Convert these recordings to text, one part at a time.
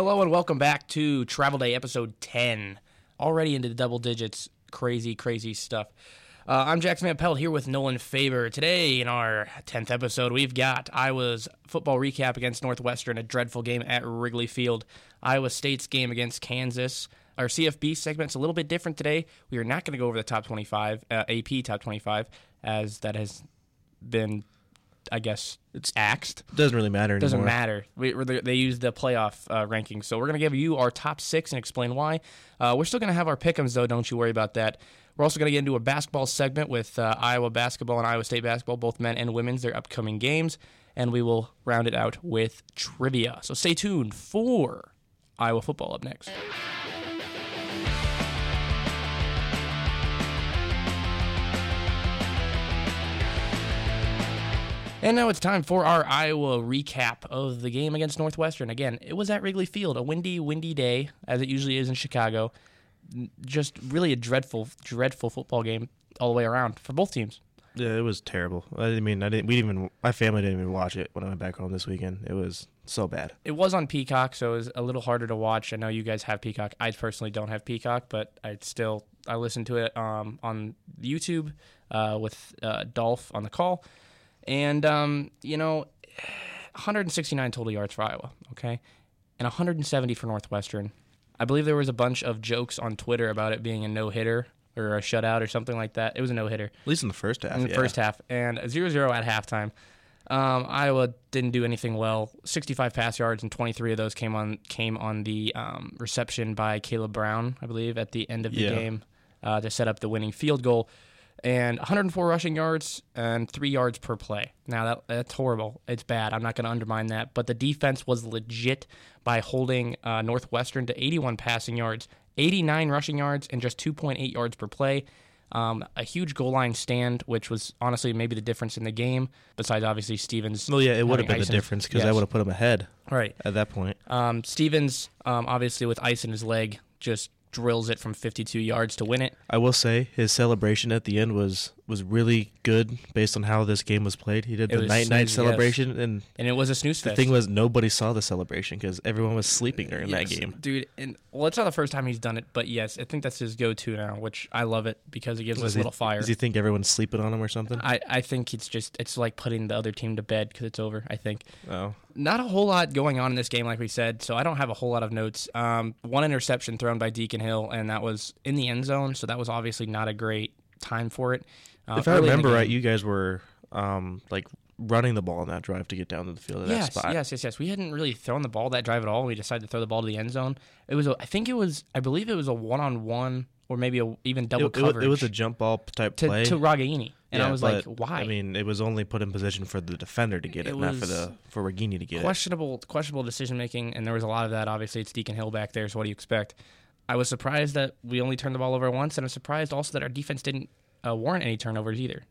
Hello and welcome back to Travel Day episode 10. Already into the double digits. Crazy, crazy stuff. Uh, I'm Jackson Van here with Nolan Faber. Today, in our 10th episode, we've got Iowa's football recap against Northwestern, a dreadful game at Wrigley Field. Iowa State's game against Kansas. Our CFB segment's a little bit different today. We are not going to go over the top 25, uh, AP top 25, as that has been, I guess, it's axed. Doesn't really matter anymore. Doesn't matter. We, they use the playoff uh, rankings. So we're going to give you our top six and explain why. Uh, we're still going to have our pick'ems, though. Don't you worry about that. We're also going to get into a basketball segment with uh, Iowa basketball and Iowa State basketball, both men and women's, their upcoming games. And we will round it out with trivia. So stay tuned for Iowa football up next. And now it's time for our Iowa recap of the game against Northwestern. Again, it was at Wrigley Field, a windy, windy day, as it usually is in Chicago. Just really a dreadful, dreadful football game all the way around for both teams. Yeah, it was terrible. I mean, I didn't. We didn't even. My family didn't even watch it when I went back home this weekend. It was so bad. It was on Peacock, so it was a little harder to watch. I know you guys have Peacock. I personally don't have Peacock, but I still I listened to it um, on YouTube uh, with uh, Dolph on the call, and um, you know, 169 total yards for Iowa, okay, and 170 for Northwestern. I believe there was a bunch of jokes on Twitter about it being a no hitter or a shutout or something like that. It was a no hitter At least in the first half. in the yeah. first half, and 0-0 at halftime. Um, Iowa didn't do anything well. 65 pass yards, and 23 of those came on came on the um, reception by Caleb Brown, I believe, at the end of the Yeah. game uh, to set up the winning field goal. And 104 rushing yards and three yards per play. Now that that's horrible. It's bad. I'm not going to undermine that. But the defense was legit by holding uh, Northwestern to 81 passing yards, 89 rushing yards, and just 2.8 yards per play. Um, a huge goal line stand, which was honestly maybe the difference in the game. Besides, obviously Stevens. Well, yeah, it would have been the difference because I would have put him ahead Right. at that point. Um, Stevens, um, obviously with ice in his leg, just drills it from 52 yards to win it. I will say his celebration at the end was was really good based on how this game was played. He did It the was night snooze, night yes. celebration, and And it was a snooze fest. the fest. thing was nobody saw the celebration because everyone was sleeping during that game. dude. And well, it's not the first time he's done it, but yes, I think that's his go-to now, which I love it because it gives us a little fire. Does he think everyone's sleeping on him or something? I, I think it's just it's like putting the other team to bed because it's over. I think oh, not a whole lot going on in this game, like we said, so I don't have a whole lot of notes. Um, one interception thrown by Deacon Hill, and that was in the end zone, so that was obviously not a great time for it. Uh, if I early in the remember right, you guys were um like running the ball on that drive to get down to the field at yes, that spot. yes, yes, yes. We hadn't really thrown the ball that drive at all. We decided to throw the ball to the end zone. It was, a, I think it was, I believe it was a one-on-one or maybe a, even double It, it, coverage it was a jump ball type to, play. to Ragaini, and I Yeah, was like, why? I mean, it was only put in position for the defender to get it, It not for the for Ragaini to get it. questionable questionable decision making, and there was a lot of that. Obviously, it's Deacon Hill back there, so what do you expect? I was surprised that we only turned the ball over once, and I'm surprised also that our defense didn't uh, warrant any turnovers either.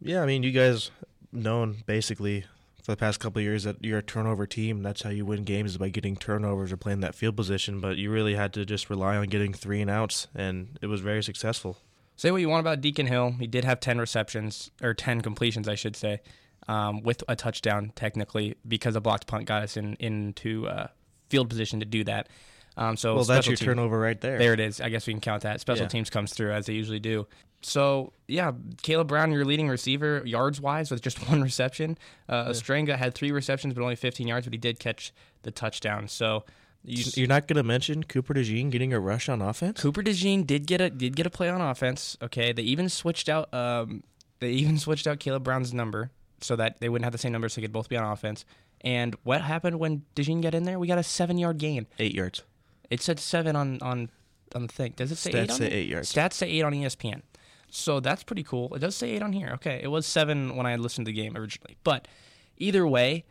Yeah, I mean, you guys known basically for the past couple of years that you're a turnover team. That's how you win games is by getting turnovers or playing that field position. But you really had to just rely on getting three and outs, and it was very successful. Say what you want about Deacon Hill, he did have 10 receptions or 10 completions, I should say, um, with a touchdown technically because a blocked punt got us in into uh, field position to do that. Um, so well, that's your team- turnover right there. There it is. I guess we can count that. Special Yeah. teams comes through as they usually do. So yeah, Caleb Brown, your leading receiver, yards wise, with just one reception. Uh, Ostrenga had three receptions, but only 15 yards, but he did catch the touchdown. So you, You're not going to mention Cooper DeJean getting a rush on offense? Cooper DeJean did get a did get a play on offense. Okay, they even switched out um they even switched out Caleb Brown's number so that they wouldn't have the same number, so they could both be on offense. And what happened when DeJean got in there? We got a seven yard gain. Eight yards. It said seven on on on the thing. Does it say eight? Stats say eight yards. Stats say eight on ESPN. So that's pretty cool. It does say eight on here. Okay, it was seven when I listened to the game originally. But either way,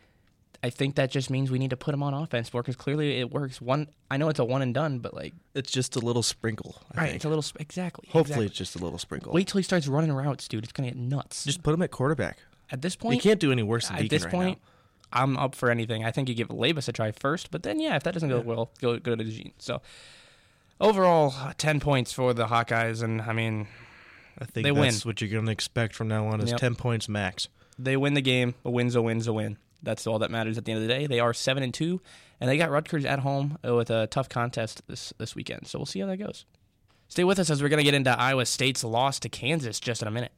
I think that just means we need to put him on offense more because clearly it works. One, I know it's a one and done, but like, It's just a little sprinkle. I right, think. it's a little sp- exactly. Hopefully, exactly. it's just a little sprinkle. Wait till he starts running routes, dude. It's gonna get nuts. just put him at quarterback. at this You point, can't do any worse than at Deacon this right point, now. I'm up for anything. I think you give Labas a try first, but then yeah, if that doesn't go well, go go to DeJean. So overall, uh, ten points for the Hawkeyes, and I mean I think They that's win. what you're going to expect from now on is Yep. 10 points max. they win the game. A win's a win's a win. That's all that matters at the end of the day. They are seven and two, and they got Rutgers at home uh, with a tough contest this this weekend. So we'll see how that goes. Stay with us as we're going to get into Iowa State's loss to Kansas just in a minute.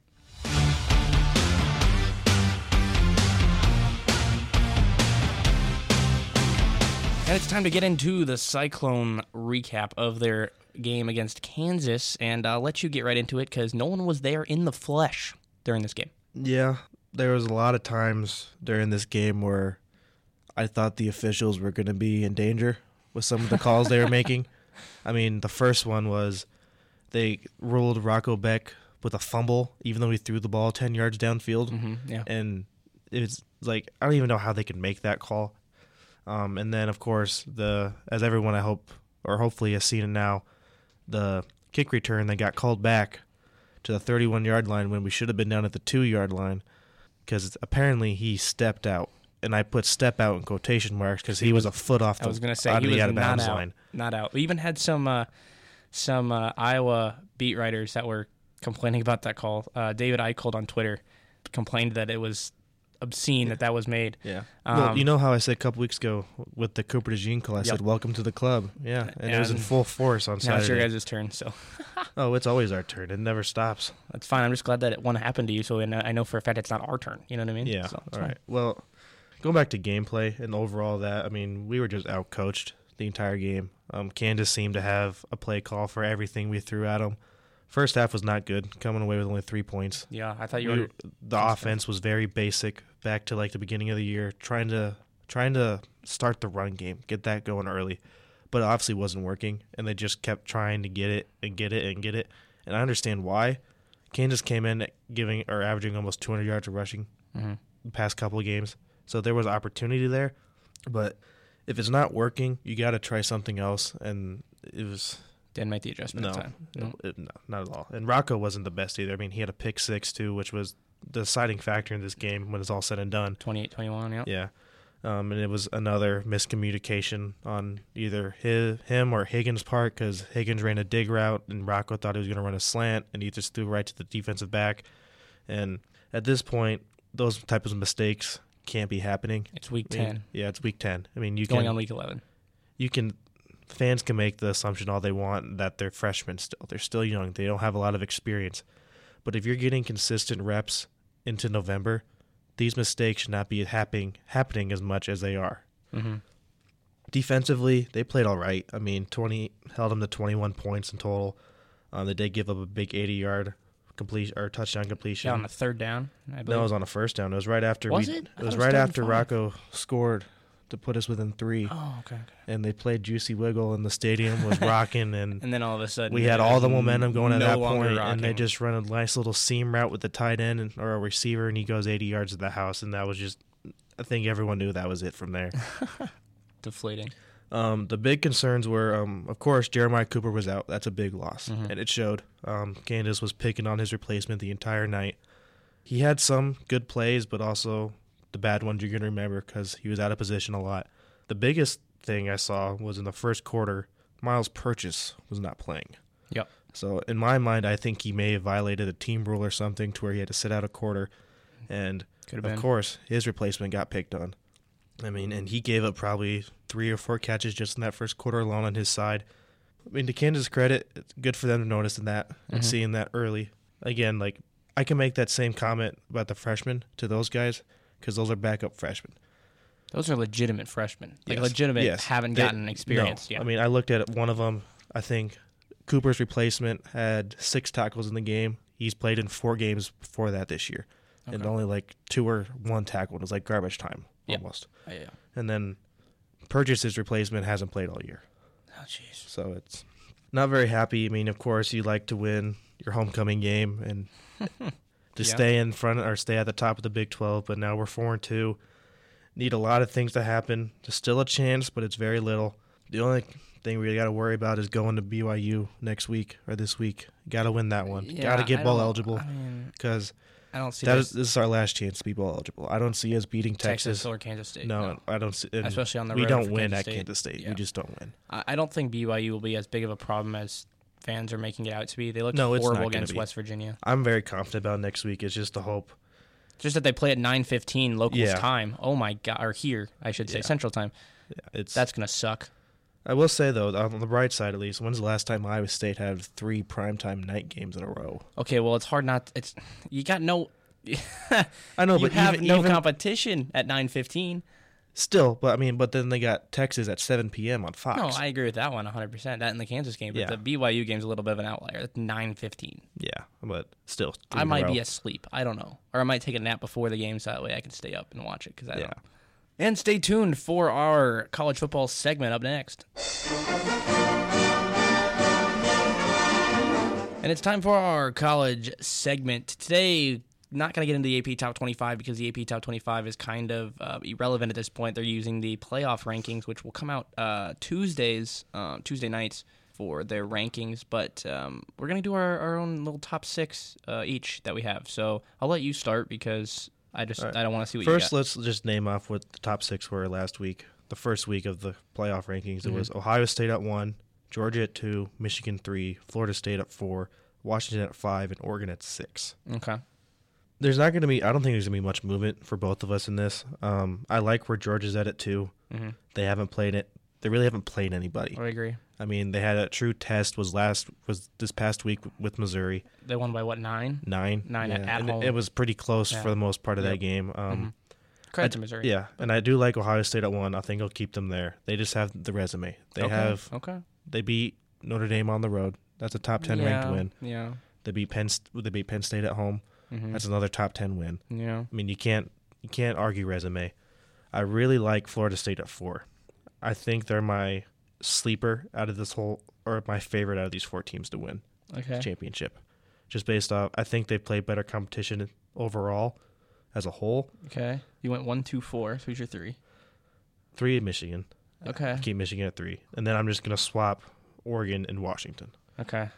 And it's time to get into the Cyclone recap of their game against Kansas, and I'll let you get right into it because no one was there in the flesh during this game. Yeah, there was a lot of times during this game where I thought the officials were going to be in danger with some of the calls they were making. I mean, the first one was they ruled Rocco Becht with a fumble, even though he threw the ball 10 yards downfield. Mm-hmm, yeah. And it's like, I don't even know how they can make that call. Um, and then, of course, the as everyone I hope or hopefully has seen it now, the kick return that got called back to the 31 yard line when we should have been down at the two yard line because apparently he stepped out. And I put "step out" in quotation marks because he was a foot off. The, I was going to say he was out not out. line. Not out. We even had some uh, some uh, Iowa beat writers that were complaining about that call. Uh, David Eichhold on Twitter complained that it was obscene that that was made. Yeah. Um, well, you know how I said a couple weeks ago with the Cooper DeJean call, I Yep. said, "Welcome to the club." Yeah, and, it was in full force on Saturday. Now it's your Saturday. guys' turn, so oh, it's always our turn. It never stops. that's fine. I'm just glad that it one happened to you, so I know, I know for a fact it's not our turn. You know what I mean? Yeah. So All fine. right. Well, going back to gameplay and overall, that I mean, we were just out coached the entire game. Um, Kansas seemed to have a play call for everything we threw at them. First half was not good, coming away with only three points. Yeah, I thought you We- were. the offense was very basic, back to like the beginning of the year, trying to trying to start the run game, get that going early, but it obviously wasn't working, and they just kept trying to get it and get it and get it. And I understand why. Kansas came in giving or averaging almost 200 yards of rushing Mhm. the past couple of games, so there was opportunity there. But if it's not working, you got to try something else, and it was Didn't make the adjustment no, time. No. it- no, not at all. And Rocco wasn't the best either. I mean, he had a pick six too, which was the deciding factor in this game when it's all said and done. 28 21, yeah. Yeah, um, and it was another miscommunication on either his, him or Higgins' part because Higgins ran a dig route and Rocco thought he was going to run a slant, and he just threw right to the defensive back. And at this point, those types of mistakes can't be happening. It's week I mean, 10, yeah, it's week ten. I mean, you going can on week 11. you can fans can make the assumption all they want that they're freshmen still. They're still young. They don't have a lot of experience. But if you're getting consistent reps into November, these mistakes should not be happening happening as much as they are. Mm-hmm. Defensively, they played all right. I mean, 20 held them to 21 points in total. Um, they did give up a big 80 yard complete or touchdown completion. Yeah, on the third down, I believe. no, it was on a first down. It was right after Was we. it? Was it was right after five. Rocco scored to put us within three oh, okay, okay. and they played Juicy Wiggle, and the stadium was rocking, and And then all of a sudden, we had all the momentum going at no that longer point, and they just run a nice little seam route with the tight end and, or a receiver, and he goes 80 yards to the house, and that was just. I think everyone knew that was it from there. deflating. Um, the big concerns were, um, of course, Jeremiah Cooper was out. That's a big loss, Mhm. and it showed. Um, Kansas was picking on his replacement the entire night. He had some good plays, but also the bad ones you're going to remember because he was out of position a lot. The biggest thing I saw was in the first quarter, Myles Purchase was not playing. Yep. So in my mind, I think he may have violated a team rule or something to where he had to sit out a quarter, and Could have of been. course his replacement got picked on. I mean, and he gave up probably three or four catches just in that first quarter alone on his side. I mean, to Kansas' credit, it's good for them to notice that and Mhm. seeing that early. Again, like I can make that same comment about the freshmen to those guys because those are backup freshmen. Those are legitimate freshmen. Like Yes. legitimate, Yes. haven't They- gotten experience. No. Yeah. I mean, I looked at one of them. I think Cooper's replacement had six tackles in the game. He's played in four games before that this year, and only like two or one tackle. It was like garbage time Yeah. almost. Oh, yeah. And then Purchase's replacement hasn't played all year, Oh, jeez. so it's not very happy. I mean, of course, you like to win your homecoming game and to Yeah. stay in front or stay at the top of the Big Twelve. But now we're four and two. Need a lot of things to happen. There's still a chance, but it's very little. The only thing we got to worry about is going to BYU next week or this week. Got to win that one. Yeah, got to get I bowl eligible I mean, because I don't see that this is this is our last chance to be bowl eligible. I don't see us beating Texas, Texas. or Kansas State. no, I don't see. especially on the road. we road don't win Kansas at State. Kansas State. Yeah. We just don't win. I don't think BYU will be as big of a problem as fans are making it out to be. They looked No, horrible against. West Virginia. I'm very confident about next week. It's just a hope Just that they play at 9:15 locals Yeah. time. Oh my god, or here, I should say Yeah. Central time. Yeah, it's That's gonna suck. I will say though, on the bright side at least, when's the last time Iowa State had three primetime night games in a row? Okay, well it's hard not. It's you got no. I know, you but have even, no even competition at 9:15. Still, but I mean, but then they got Texas at 7 p.m. on Fox. No, I agree with that one 100. percent That in the Kansas game, but Yeah. the BYU game's a little bit of an outlier. It's 9:15. yeah, but still, three I in a might row. be asleep. I don't know, or I might take a nap before the game so that way I can stay up and watch it. Because I Yeah. don't. And stay tuned for our college football segment up next. And it's time for our college segment. Today, not going to get into the AP Top 25 because the AP Top 25 is kind of uh, irrelevant at this point. They're using the playoff rankings, which will come out uh, Tuesdays, uh, Tuesday nights for their rankings. But um, we're going to do our, our own little top six uh, each that we have. So I'll let you start because I just right. I don't want to see what First, let's just name off what the top six were last week. The first week of the playoff rankings, it was Ohio State at one, Georgia at two, Michigan three, Florida State at four, Washington at five, and Oregon at six. Okay. There's not going to be. I don't think there's going to be much movement for both of us in this. Um, I like where Georgia's at at 2 Mhm. They haven't played it. They really haven't played anybody. I agree. I mean, they had a true test was last was this past week with Missouri They won by what nine? nine Nine at- at it- home. It, was pretty close Yeah. for the most part of Yep. that game. Um, Credit to Missouri. Yeah, and I do like Ohio State at one. I think I'll keep them there. They just have the resume. They okay. have okay. they beat Notre Dame on the road. That's a top ten yeah. ranked win. Yeah. They beat Penn. They beat Penn State at home. Mhm. That's another top ten win. yeah. I mean, you can't you can't argue resume. I really like Florida State at four. I think they're my sleeper out of this whole, or my favorite out of these four teams to win Okay. the championship. Just based off, I think they play better competition overall as a whole. Okay. You went one, two, four. So who's your three? Three in Michigan. Okay. Keep Michigan at three, and then I'm just gonna swap Oregon and Washington. Okay.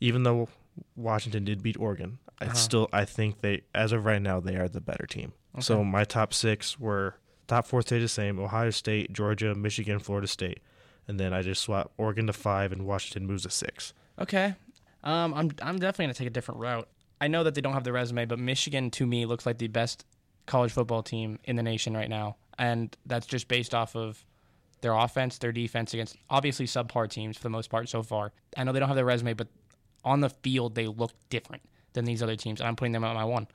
Even though Washington did beat Oregon, I Uh-huh. still I think they, as of right now, they are the better team. So my top six were top four stayed the same: Ohio State, Georgia, Michigan, Florida State, and then I just swap Oregon to five and Washington moves to six. Okay. Um, I'm I'm definitely gonna take a different route. I know that they don't have the resume, but Michigan to me looks like the best college football team in the nation right now, and that's just based off of their offense, their defense against obviously subpar teams for the most part so far. I know they don't have their resume, but on the field they look different than these other teams, and I'm putting them at my one.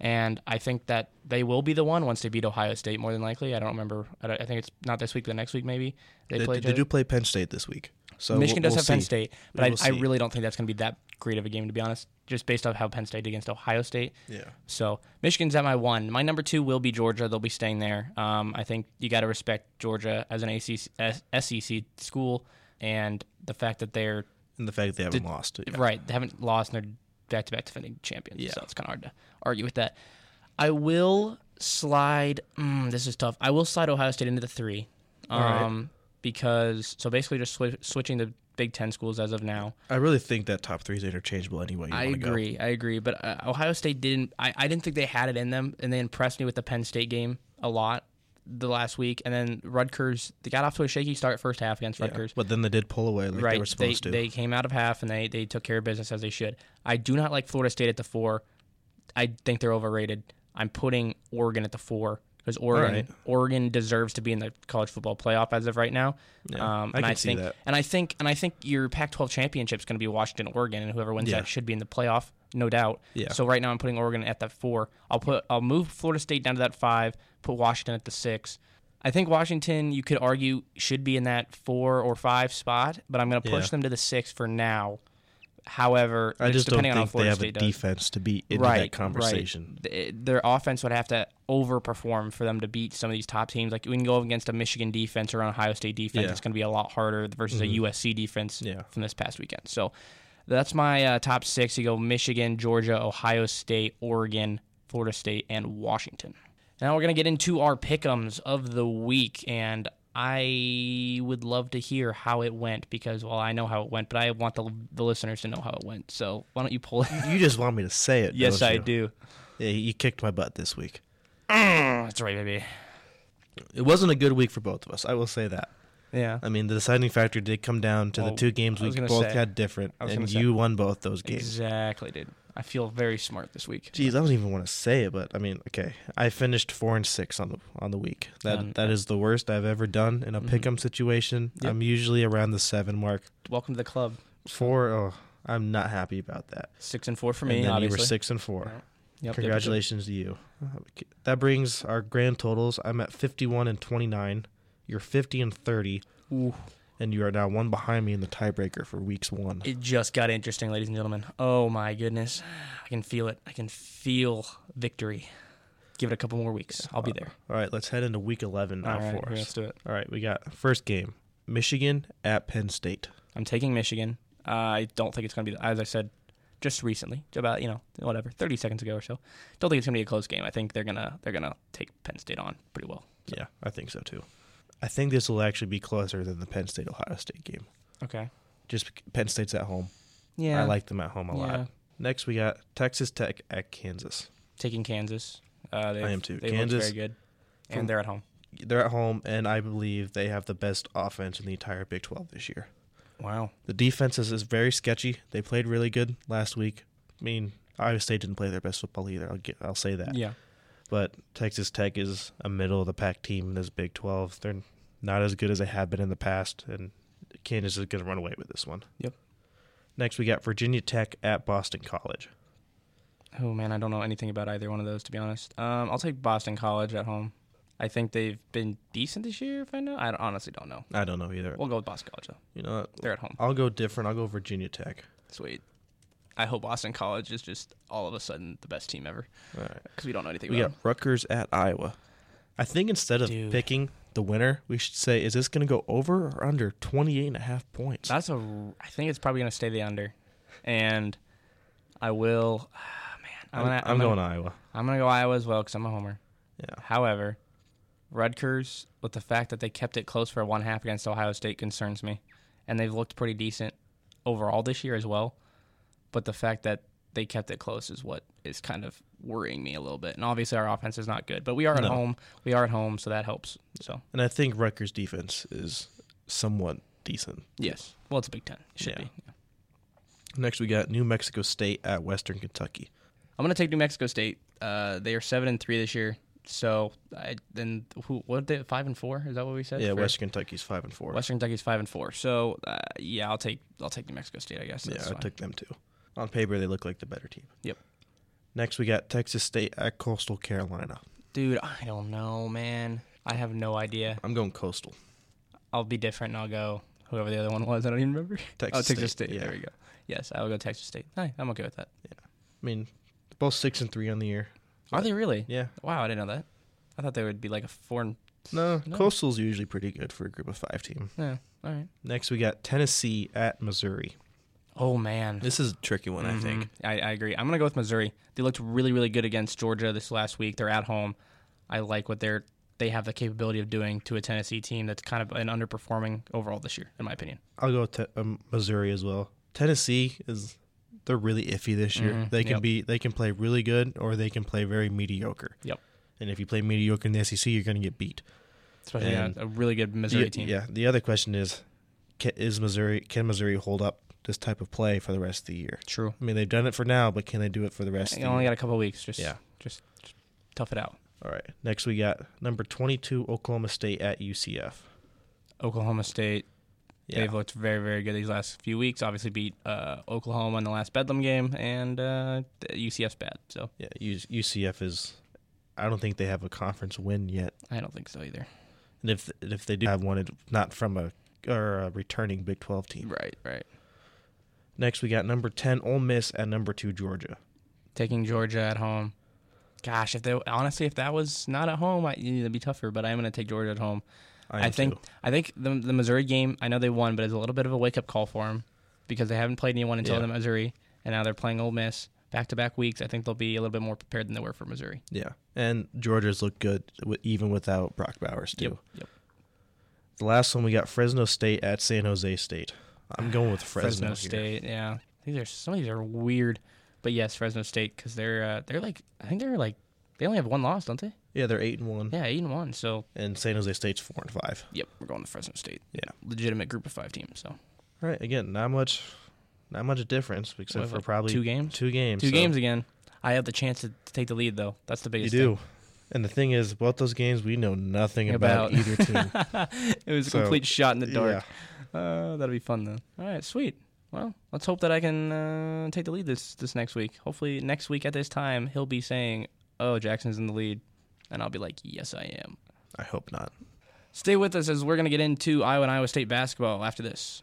And I think that they will be the one once they beat Ohio State more than likely. I don't remember. I, don't- I think it's not this week, but the next week maybe they, They, play. they, do play Penn State this week. So Michigan we'll, does we'll have Penn. State, but I, I see. really don't think that's going to be that great of a game, to be honest, just based off how Penn State did against Ohio State. Yeah. So Michigan's at my one. My number two will be Georgia. They'll be staying there. Um, I think you got to respect Georgia as an ACC, SEC school, and the fact that they're And the fact that they haven't Did- lost. Yeah. right, they haven't lost, and they're back-to-back defending champions. Yeah. So it's kind of hard to argue with that. I will slide. Mm, this is tough. I will slide Ohio State into the three, All right. um, because so basically just swi- switching the Big Ten schools as of now. I really think that top three is interchangeable anyway. I wanna go. agree. I agree. But uh, Ohio State didn't. I, I didn't think they had it in them, and they impressed me with the Penn State game a lot the last week. And then Rutgers, they got off to a shaky start first half against Yeah. Rutgers. But then they did pull away like right. they were supposed they, to. they came out of half and they they took care of business as they should. I do not like Florida State at the four. I think they're overrated. I'm putting Oregon at the four because Oregon right. Oregon deserves to be in the college football playoff as of right now. Yeah, um, I and can I see think that. and I think and I think your Pac-12 championship is going to be Washington Oregon, and whoever wins Yeah. that should be in the playoff, no doubt. Yeah. So right now I'm putting Oregon at that four. I'll put I'll move Florida State down to that five. Put Washington at the six. I think Washington, you could argue, should be in that four or five spot, but I'm going to push Yeah. them to the six for now. However, I just don't depending on how think they Florida have a does. defense to be in right, that conversation. Right. Their offense would have to overperform for them to beat some of these top teams. Like we can go against a Michigan defense or an Ohio State defense. Yeah. Mm-hmm. It's going to be a lot harder versus a USC defense Yeah. from this past weekend. So that's my uh, top six. You go Michigan, Georgia, Ohio State, Oregon, Florida State, and Washington. Now we're going to get into our pickums of the week, and I would love to hear how it went because, well, I know how it went, but I want the, the listeners to know how it went. So why don't you pull it? You just want me to say it. yes, I you? do. Yeah, you kicked my butt this week. That's right, baby. It wasn't a good week for both of us. I will say that. Yeah. I mean, the deciding factor did come down to Well, the two games we both say- had different, and say- you won both those games. Exactly, dude. I feel very smart this week. Jeez, I don't even want to say it, but I mean, okay, I finished four and six on the on the week. That Um, that is the worst I've ever done in a Mhm. pick'em situation. Yep. I'm usually around the seven mark. Welcome to the club. Four, oh, I'm not happy about that. Six and four for me. and then obviously. you were six and four. Yep, yep, yep. Congratulations to you. That brings our grand totals. I'm at 51 and 29. You're 50 and 30, Ooh, and you are now one behind me in the tiebreaker for weeks one. it just got interesting, ladies and gentlemen. Oh my goodness, I can feel it. I can feel victory. Give it a couple more weeks. I'll be there. All right, let's head into week 11 now All right, for us. let's do it. All right, we got first game Michigan at Penn State. I'm taking Michigan. Uh, I don't think it's going to be, as I said just recently, about you know whatever, 30 seconds ago or so. Don't think it's going to be a close game. I think they're gonna they're gonna take Penn State on pretty well. Yeah, I think so too. I think this will actually be closer than the Penn State Ohio State game. Okay. Just Penn State's at home. Yeah. I like them at home a Yeah. lot. Next, we got Texas Tech at Kansas. taking Kansas. Uh, they've- am too. They Kansas- very good, from- and they're at home. They're at home, and I believe they have the best offense in the entire Big 12 this year. Wow. The defense is, is very sketchy. They played really good last week. I mean, Iowa State didn't play their best football either. I'll get, I'll say that. Yeah. But Texas Tech is a middle of the pack team in this Big 12. They're not as good as they have been in the past, and Kansas is going to run away with this one. Yep. Next, we got Virginia Tech at Boston College. Oh man, I don't know anything about either one of those to be honest. Um, I'll take Boston College at home. I think they've been decent this year. If I know, I honestly don't know. I don't know either. We'll go with Boston College though. you know, what? They're at home. I'll go different. I'll go Virginia Tech. Sweet. I hope Boston College is just all of a sudden the best team ever All right. because we don't know anything We about got Rutgers at Iowa. I think instead of Dude. picking the winner, we should say, is this going to go over or under 28 and a half points? That's a. I think it's probably gonna stay the under, and I will. Oh man, I'm, I'm, gonna, I'm gonna, going Iowa. I'm gonna go Iowa as well because I'm a homer. Yeah. However, Rutgers, with the fact that they kept it close for one half against Ohio State, concerns me, and they've looked pretty decent overall this year as well. But the fact that they kept it close is what is kind of worrying me a little bit. And obviously, our offense is not good, but we are at No. home. We are at home, so that helps. So And I think Rutgers' defense is somewhat decent. yes, well, it's a Big Ten. It should Yeah. be. Yeah. Next, we got New Mexico State at Western Kentucky. I'm gonna take New Mexico State. Uh, they are seven and three this year. So I then who what they five and four? Is that what we said? Yeah, for- Western Kentucky's five and four. Western Kentucky's five and four. So uh, yeah, I'll take I'll take New Mexico State. I guess. yeah, I took them too. On paper, they look like the better team. Yep. Next, we got Texas State at Coastal Carolina. Dude, I don't know, man. I have no idea. I'm going Coastal. I'll be different and I'll go whoever the other one was. I don't even remember. Texas oh, Texas State, State. yeah. There we go. Yes, I will go Texas State. Hi, I'm okay with that. Yeah. I mean, both six and three on the year. Are they really? Yeah. Wow, I didn't know that. I thought they would be like a four and No, No. Coastal's usually pretty good for a group of five team. yeah. All right. Next, we got Tennessee at Missouri. Oh man. This is a tricky one, I think. I, I agree. I'm gonna go with Missouri. They looked really, really good against Georgia this last week. They're at home. I like what they're they have the capability of doing to a Tennessee team that's kind of an underperforming overall this year, in my opinion. I'll go with te- um, Missouri as well. Tennessee is they're really iffy this year. Mhm, They can yep. be they can play really good or they can play very mediocre. Yep. And if you play mediocre in the SEC, you're going to get beat. Especially And a, a really good Missouri The- team. Yeah. The other question is, ca is Missouri can Missouri hold up this type of play for the rest of the year? True. I mean, they've done it for now, but can they do it for the rest of You the only year? got a couple weeks. Just Yeah. just, just tough it out. All right. Next, we got number 22 Oklahoma State at UCF. Oklahoma State. Yeah. They've looked very, very good these last few weeks. Obviously, beat uh, Oklahoma in the last Bedlam game, and uh, UCF's bad. So Yeah. UCF is. I don't think they have a conference win yet. I don't think so either. And if if they do have one, it's not from a or a returning Big 12 team. Right, right. Next, we got number 10 Ole Miss at number two Georgia. taking Georgia at home. Gosh, if they honestly, if that was not at home, I, it'd be tougher. But I'm going to take Georgia at home. I, am think too. I think the the Missouri game. I know they won, but it's a little bit of a wake up call for them because they haven't played anyone until Yeah. the Missouri, and now they're playing Ole Miss back to back weeks. I think they'll be a little bit more prepared than they were for Missouri. Yeah, and Georgia's look good even without Brock Bowers too. Yep. The last one we got Fresno State at San Jose State. I'm going with Fresno, Fresno here. State. Yeah, these are some of these are weird, but yes, Fresno State because they're uh, they're like I think they're like they only have one loss, don't they? Yeah, they're eight and one, Yeah, eight and one. So and San Jose State's four and five. yep, we're going to Fresno State. Yeah. legitimate group of five teams. So All right, again, not much, not much difference except What, for like probably two games? Two games. Two so games again. I have the chance to, to take the lead though. That's the biggest. You do. And the thing is, both those games we know nothing about, About. either team. it was a complete shot in the dark. Yeah. Uh, that'll be fun then. All right, sweet. Well, let's hope that I can uh, take the lead this this next week. Hopefully, next week at this time, he'll be saying, "Oh, Jackson's in the lead," and I'll be like, "Yes, I am." I hope not. Stay with us as we're going to get into Iowa and Iowa State basketball after this.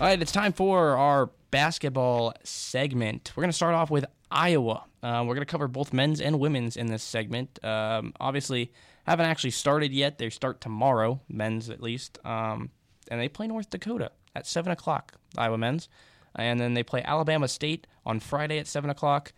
All right, it's time for our basketball segment. We're going to start off with Iowa. Uh, we're going to cover both men's and women's in this segment. Um, obviously, haven't actually started yet. They start tomorrow, men's at least, um, and they play North Dakota at seven o'clock. Iowa men's, and then they play Alabama State on Friday at seven o'clock.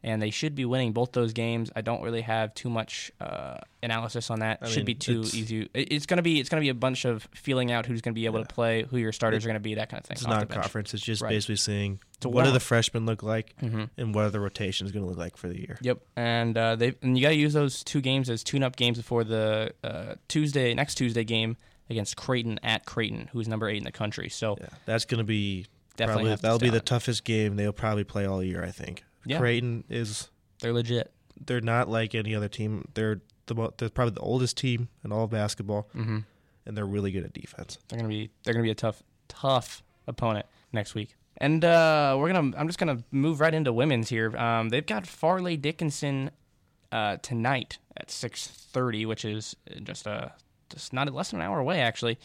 And they should be winning both those games. I don't really have too much uh, analysis on that. I should mean, be too it's- easy. It's gonna be it's gonna be a bunch of feeling out who's gonna be able to play, who your starters are gonna be, that kind of thing. It's not conference. It's just Right. basically saying To what do the freshmen look like Mhm. and what are the rotations going to look like for the year. Yep, and uh, they and you got to use those two games as tune-up games before the uh, Tuesday next Tuesday game against Creighton at Creighton, who's number eight in the country. So Yeah, that's going to be definitely probably that'll be the it. toughest game they'll probably play all year. I think. Yeah. Creighton is they're legit. they're not like any other team. They're the mo- they're probably the oldest team in all of basketball, hmm and they're really good at defense. They're gonna be they're gonna be a tough tough opponent next week. And uh, we're gonna I'm just gonna move right into women's here. Um, they've got Fairleigh Dickinson uh, tonight at 6:30, which is just a just not less than an hour away actually.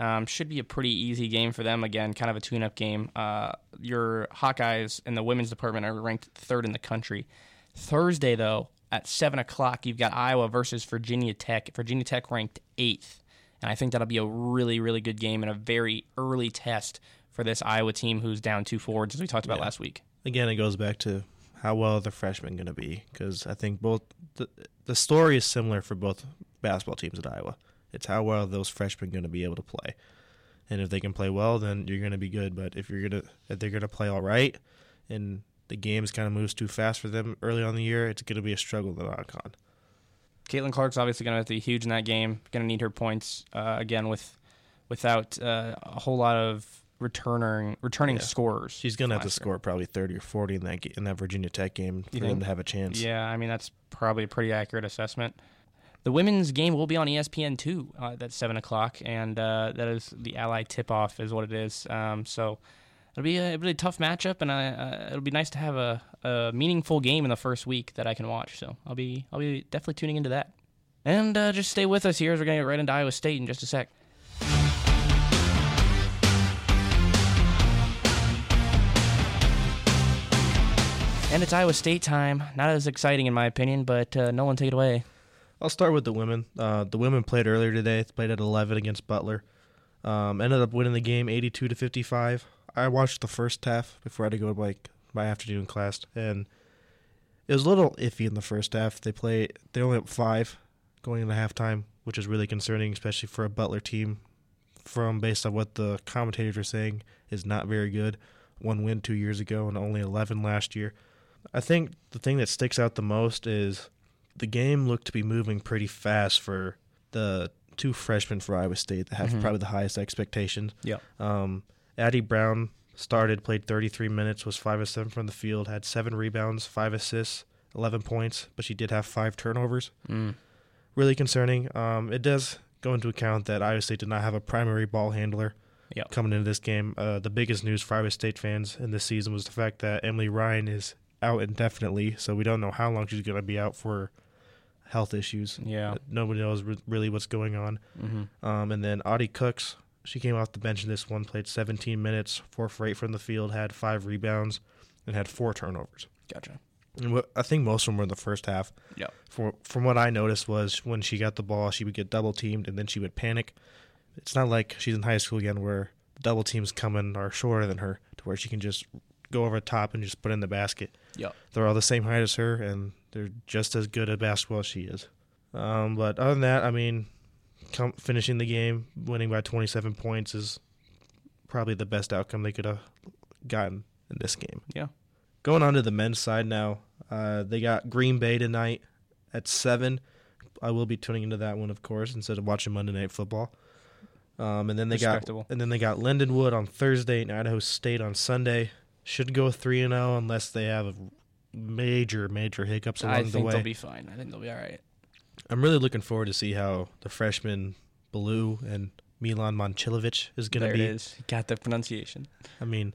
Um, should be a pretty easy game for them. Again, kind of a tune-up game. Uh, your Hawkeyes in the women's department are ranked third in the country. Thursday, though, at seven o'clock, you've got Iowa versus Virginia Tech. Virginia Tech ranked eighth, and I think that'll be a really, really good game and a very early test for this Iowa team who's down two forwards, as we talked about Yeah. last week. Again, it goes back to how well the freshmen going to be because I think both the the story is similar for both basketball teams at Iowa. It's how well those freshmen going to be able to play, and if they can play well, then you're going to be good. But if you're gonna if they're going to play all right, and the games kind of moves too fast for them early on in the year, it's going to be a struggle to knock on. Caitlin Clark's obviously going to have to be huge in that game. Going to need her points uh, again with without uh, a whole lot of returning returning Yeah. scorers. She's going to have to year. score probably 30 or 40 in that in that Virginia Tech game for them to have a chance. Yeah, I mean that's probably a pretty accurate assessment. The women's game will be on ESPN two. Uh, that's seven o'clock, and uh, that is the Ally tip off, is what it is. Um, so it'll be a really tough matchup, and I, uh, it'll be nice to have a, a meaningful game in the first week that I can watch. So I'll be I'll be definitely tuning into that. And uh, just stay with us here as we're gonna get right into Iowa State in just a sec. And it's Iowa State time. Not as exciting in my opinion, but uh, Nolan, take it away. I'll start with the women. Uh, the women played earlier today. Played at 11 against Butler. Um, ended up winning the game 82 to 55. I watched the first half before I had to go to like my afternoon class, and it was a little iffy in the first half. They play they only up five going into halftime, which is really concerning, especially for a Butler team. From based on what the commentators are saying, is not very good. One win two years ago and only 11 last year. I think the thing that sticks out the most is the game looked to be moving pretty fast for the two freshmen for Iowa State that have Mhm. probably the highest expectations. Yeah. Um, Addy Brown started, played 33 minutes, was 5 of 7 from the field, had 7 rebounds, 5 assists, 11 points, but she did have 5 turnovers. Mm. Really concerning. Um, it does go into account that Iowa State did not have a primary ball handler Yep. coming into this game. Uh, the biggest news for Iowa State fans in this season was the fact that Emily Ryan is out indefinitely, so we don't know how long she's going to be out for health issues. Yeah. Nobody knows re- really what's going on. hmm Um, and then Audi Crooks, she came off the bench in this one, played 17 minutes, four for eight from the field, had five rebounds, and had four turnovers. Gotcha. And what, I think most of them were in the first half. Yep. For, from what I noticed was when she got the ball, she would get double teamed and then she would panic. It's not like she's in high school again where double teams coming are shorter than her to where she can just go over the top and just put in the basket. Yep. They're all the same height as her and they're just as good at basketball as she is. Um, but other than that, I mean, come, finishing the game, winning by 27 points is probably the best outcome they could have gotten in this game. Yeah. Going on to the men's side now, uh, they got Green Bay tonight at seven. I will be tuning into that one, of course, instead of watching Monday Night Football. Um, and then they got and then they got Lindenwood on Thursday and Idaho State on Sunday. Should go three and zero unless they have major major hiccups along the way. I think they'll be fine. I think they'll be all right. I'm really looking forward to see how the freshman Baloo and Milan Momcilovic is going to it be. is. Got the pronunciation. I mean,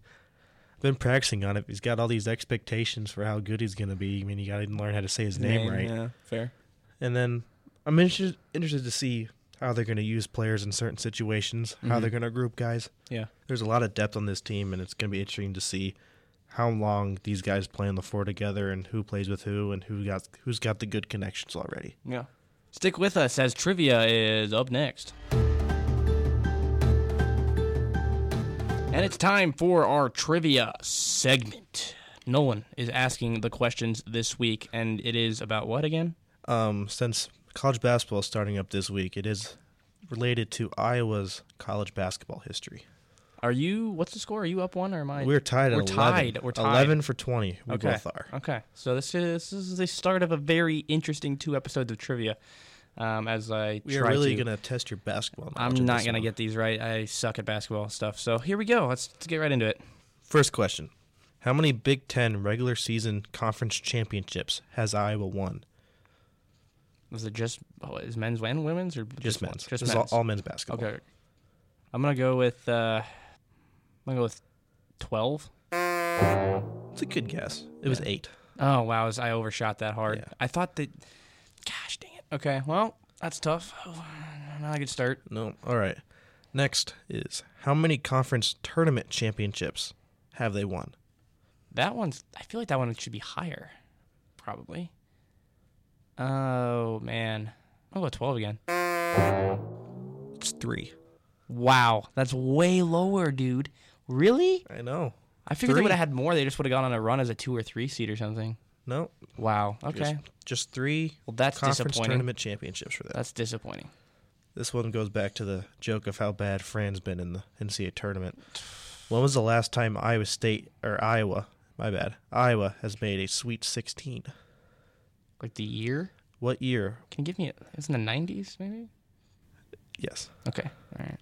I've been practicing on it. He's got all these expectations for how good he's going to be. I mean, you got to learn how to say his name right. Yeah, fair. And then I'm interested interested to see how they're going to use players in certain situations, how Mhm. they're going to group guys. Yeah. There's a lot of depth on this team, and it's going to be interesting to see how long these guys play on the floor together, and who plays with who, and who got who's got the good connections already. Yeah. Stick with us as trivia is up next. And it's time for our trivia segment. Nolan is asking the questions this week, and it is about what again? Um, since college basketball is starting up this week, it is related to Iowa's college basketball history. Are you? What's the score? Are you up one or am I? We're tied at We're 11. tied. We're tied. 11 for 20. We okay. both are. Okay. So this is this is the start of a very interesting two episodes of trivia. Um, as I We are really to, going to test your basketball knowledge. I'm not gonna one. get these right. I suck at basketball stuff. So here we go. Let's, let's get right into it. First question. How many Big Ten regular season conference championships has Iowa won? Was it just oh, is men's and women's or just, Just men's. Just men's. all, all men's basketball. okay. I'm gonna go with. Uh, I'm gonna go with twelve. It's a good guess. It was Yeah. eight. Oh wow, I was- I overshot that hard. Yeah. I thought that. Gosh dang it. Okay, well that's tough. Not a good start. No. All right. Next is how many conference tournament championships have they won? That one's. I feel like that one should be higher, probably. Oh man, I'll go twelve again. It's three. Wow, that's way lower, dude. Really? I know. I figured they Three. would have had more. They just would have gone on a run as a two or three seed or something. No. Wow. Okay. Just, just three well, that's conference disappointing. tournament championships for that. That's disappointing. This one goes back to the joke of how bad Fran's been in the NCAA tournament. When was the last time Iowa State or Iowa, my bad, Iowa has made a Sweet 16? Like the year? What year? Can you give me? A, it's in the nineties, maybe. Yes. Okay. All right.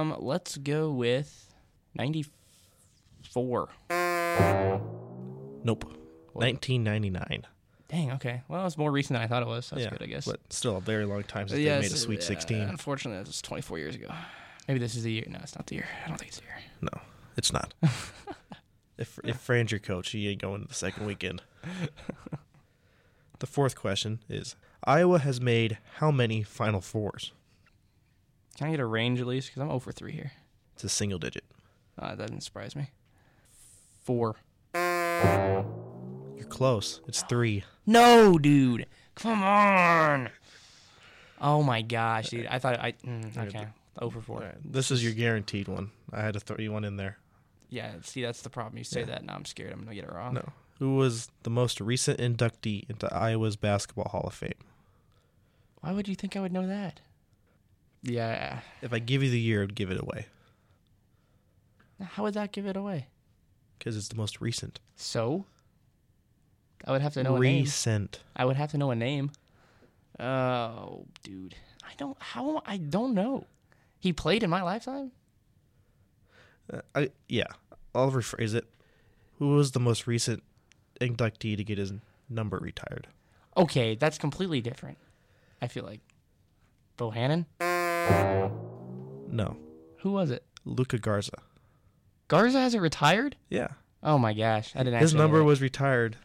Um, let's go with ninety-four. Nope. 1999. Dang. Okay. Well, it's more recent than I thought it was. That's yeah, good, I guess. But still a very long time since yeah, they made a Sweet uh, 16. Unfortunately, that was twenty-four years ago. Maybe this is the year. No, it's not the year. I don't think it's the year. No, it's not. if if Fran's your coach, he ain't going to the second weekend. the fourth question is Iowa has made how many Final Fours? Can I get a range at least? Because I'm over three here. It's a single digit. Uh, that didn't surprise me. Four. You're close. It's three. No, dude. Come on. Oh my gosh, dude. I thought I. Mm, okay. Over four. All right, This is your guaranteed one. I had to throw you one in there. Yeah. See, that's the problem. You say Yeah. that, now I'm scared. I'm gonna get it wrong. No. Who was the most recent inductee into Iowa's Basketball Hall of Fame? Why would you think I would know that? Yeah. If I give you the year, I'd give it away How would that give it away? because it's the most recent. So. I would have to know a name. recent. I would have to know a name. Oh, dude. I don't. How? I don't know. He played in my lifetime. Uh, I yeah. I'll rephrase it. Who was the most recent inductee to get his number retired? Okay, that's completely different. I feel like. Bohannon? No, Who was it? Luka Garza. Garza has it retired? Yeah, Oh my gosh, I didn't. his actually know number that. was retired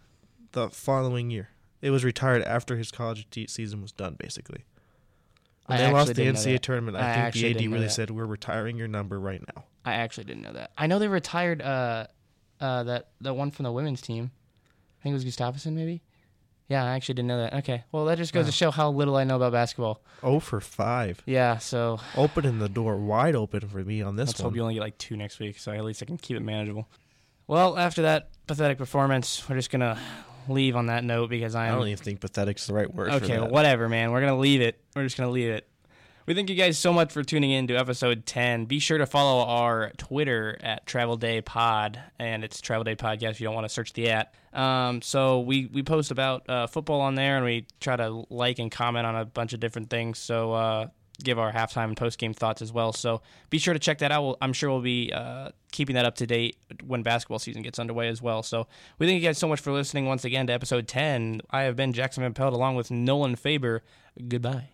the following year. It was retired after his college season was done, basically. When I they lost actually the didn't know NCAA that. tournament, I I, think the AD know really that. said, "We're retiring your number right now." I actually didn't know that. I know they retired uh, uh, that that one from the women's team. I think it was Gustafson, maybe. Yeah, I actually didn't know that. Okay, well that just goes Wow. to show how little I know about basketball. Oh for five, Yeah, so opening the door wide open for me on this let's one. hope you only get like two next week, so at least I can keep it manageable. Well, after that pathetic performance, we're just gonna leave on that note because I I'm don't even think pathetic's the right word. for okay. Whatever, man. We're gonna leave it. We're just gonna leave it. We thank you guys so much for tuning in to episode 10. Be sure to follow our Twitter at Travel Day Pod, and it's Travel Day Podcast if you don't want to search the at. Um, so we, we post about uh, football on there, and we try to like and comment on a bunch of different things. So uh, give our halftime and post game thoughts as well. So be sure to check that out. We'll, I'm sure we'll be uh, keeping that up to date when basketball season gets underway as well. So we thank you guys so much for listening once again to episode 10. I have been Jackson Van Pelt along with Nolan Faber. Goodbye.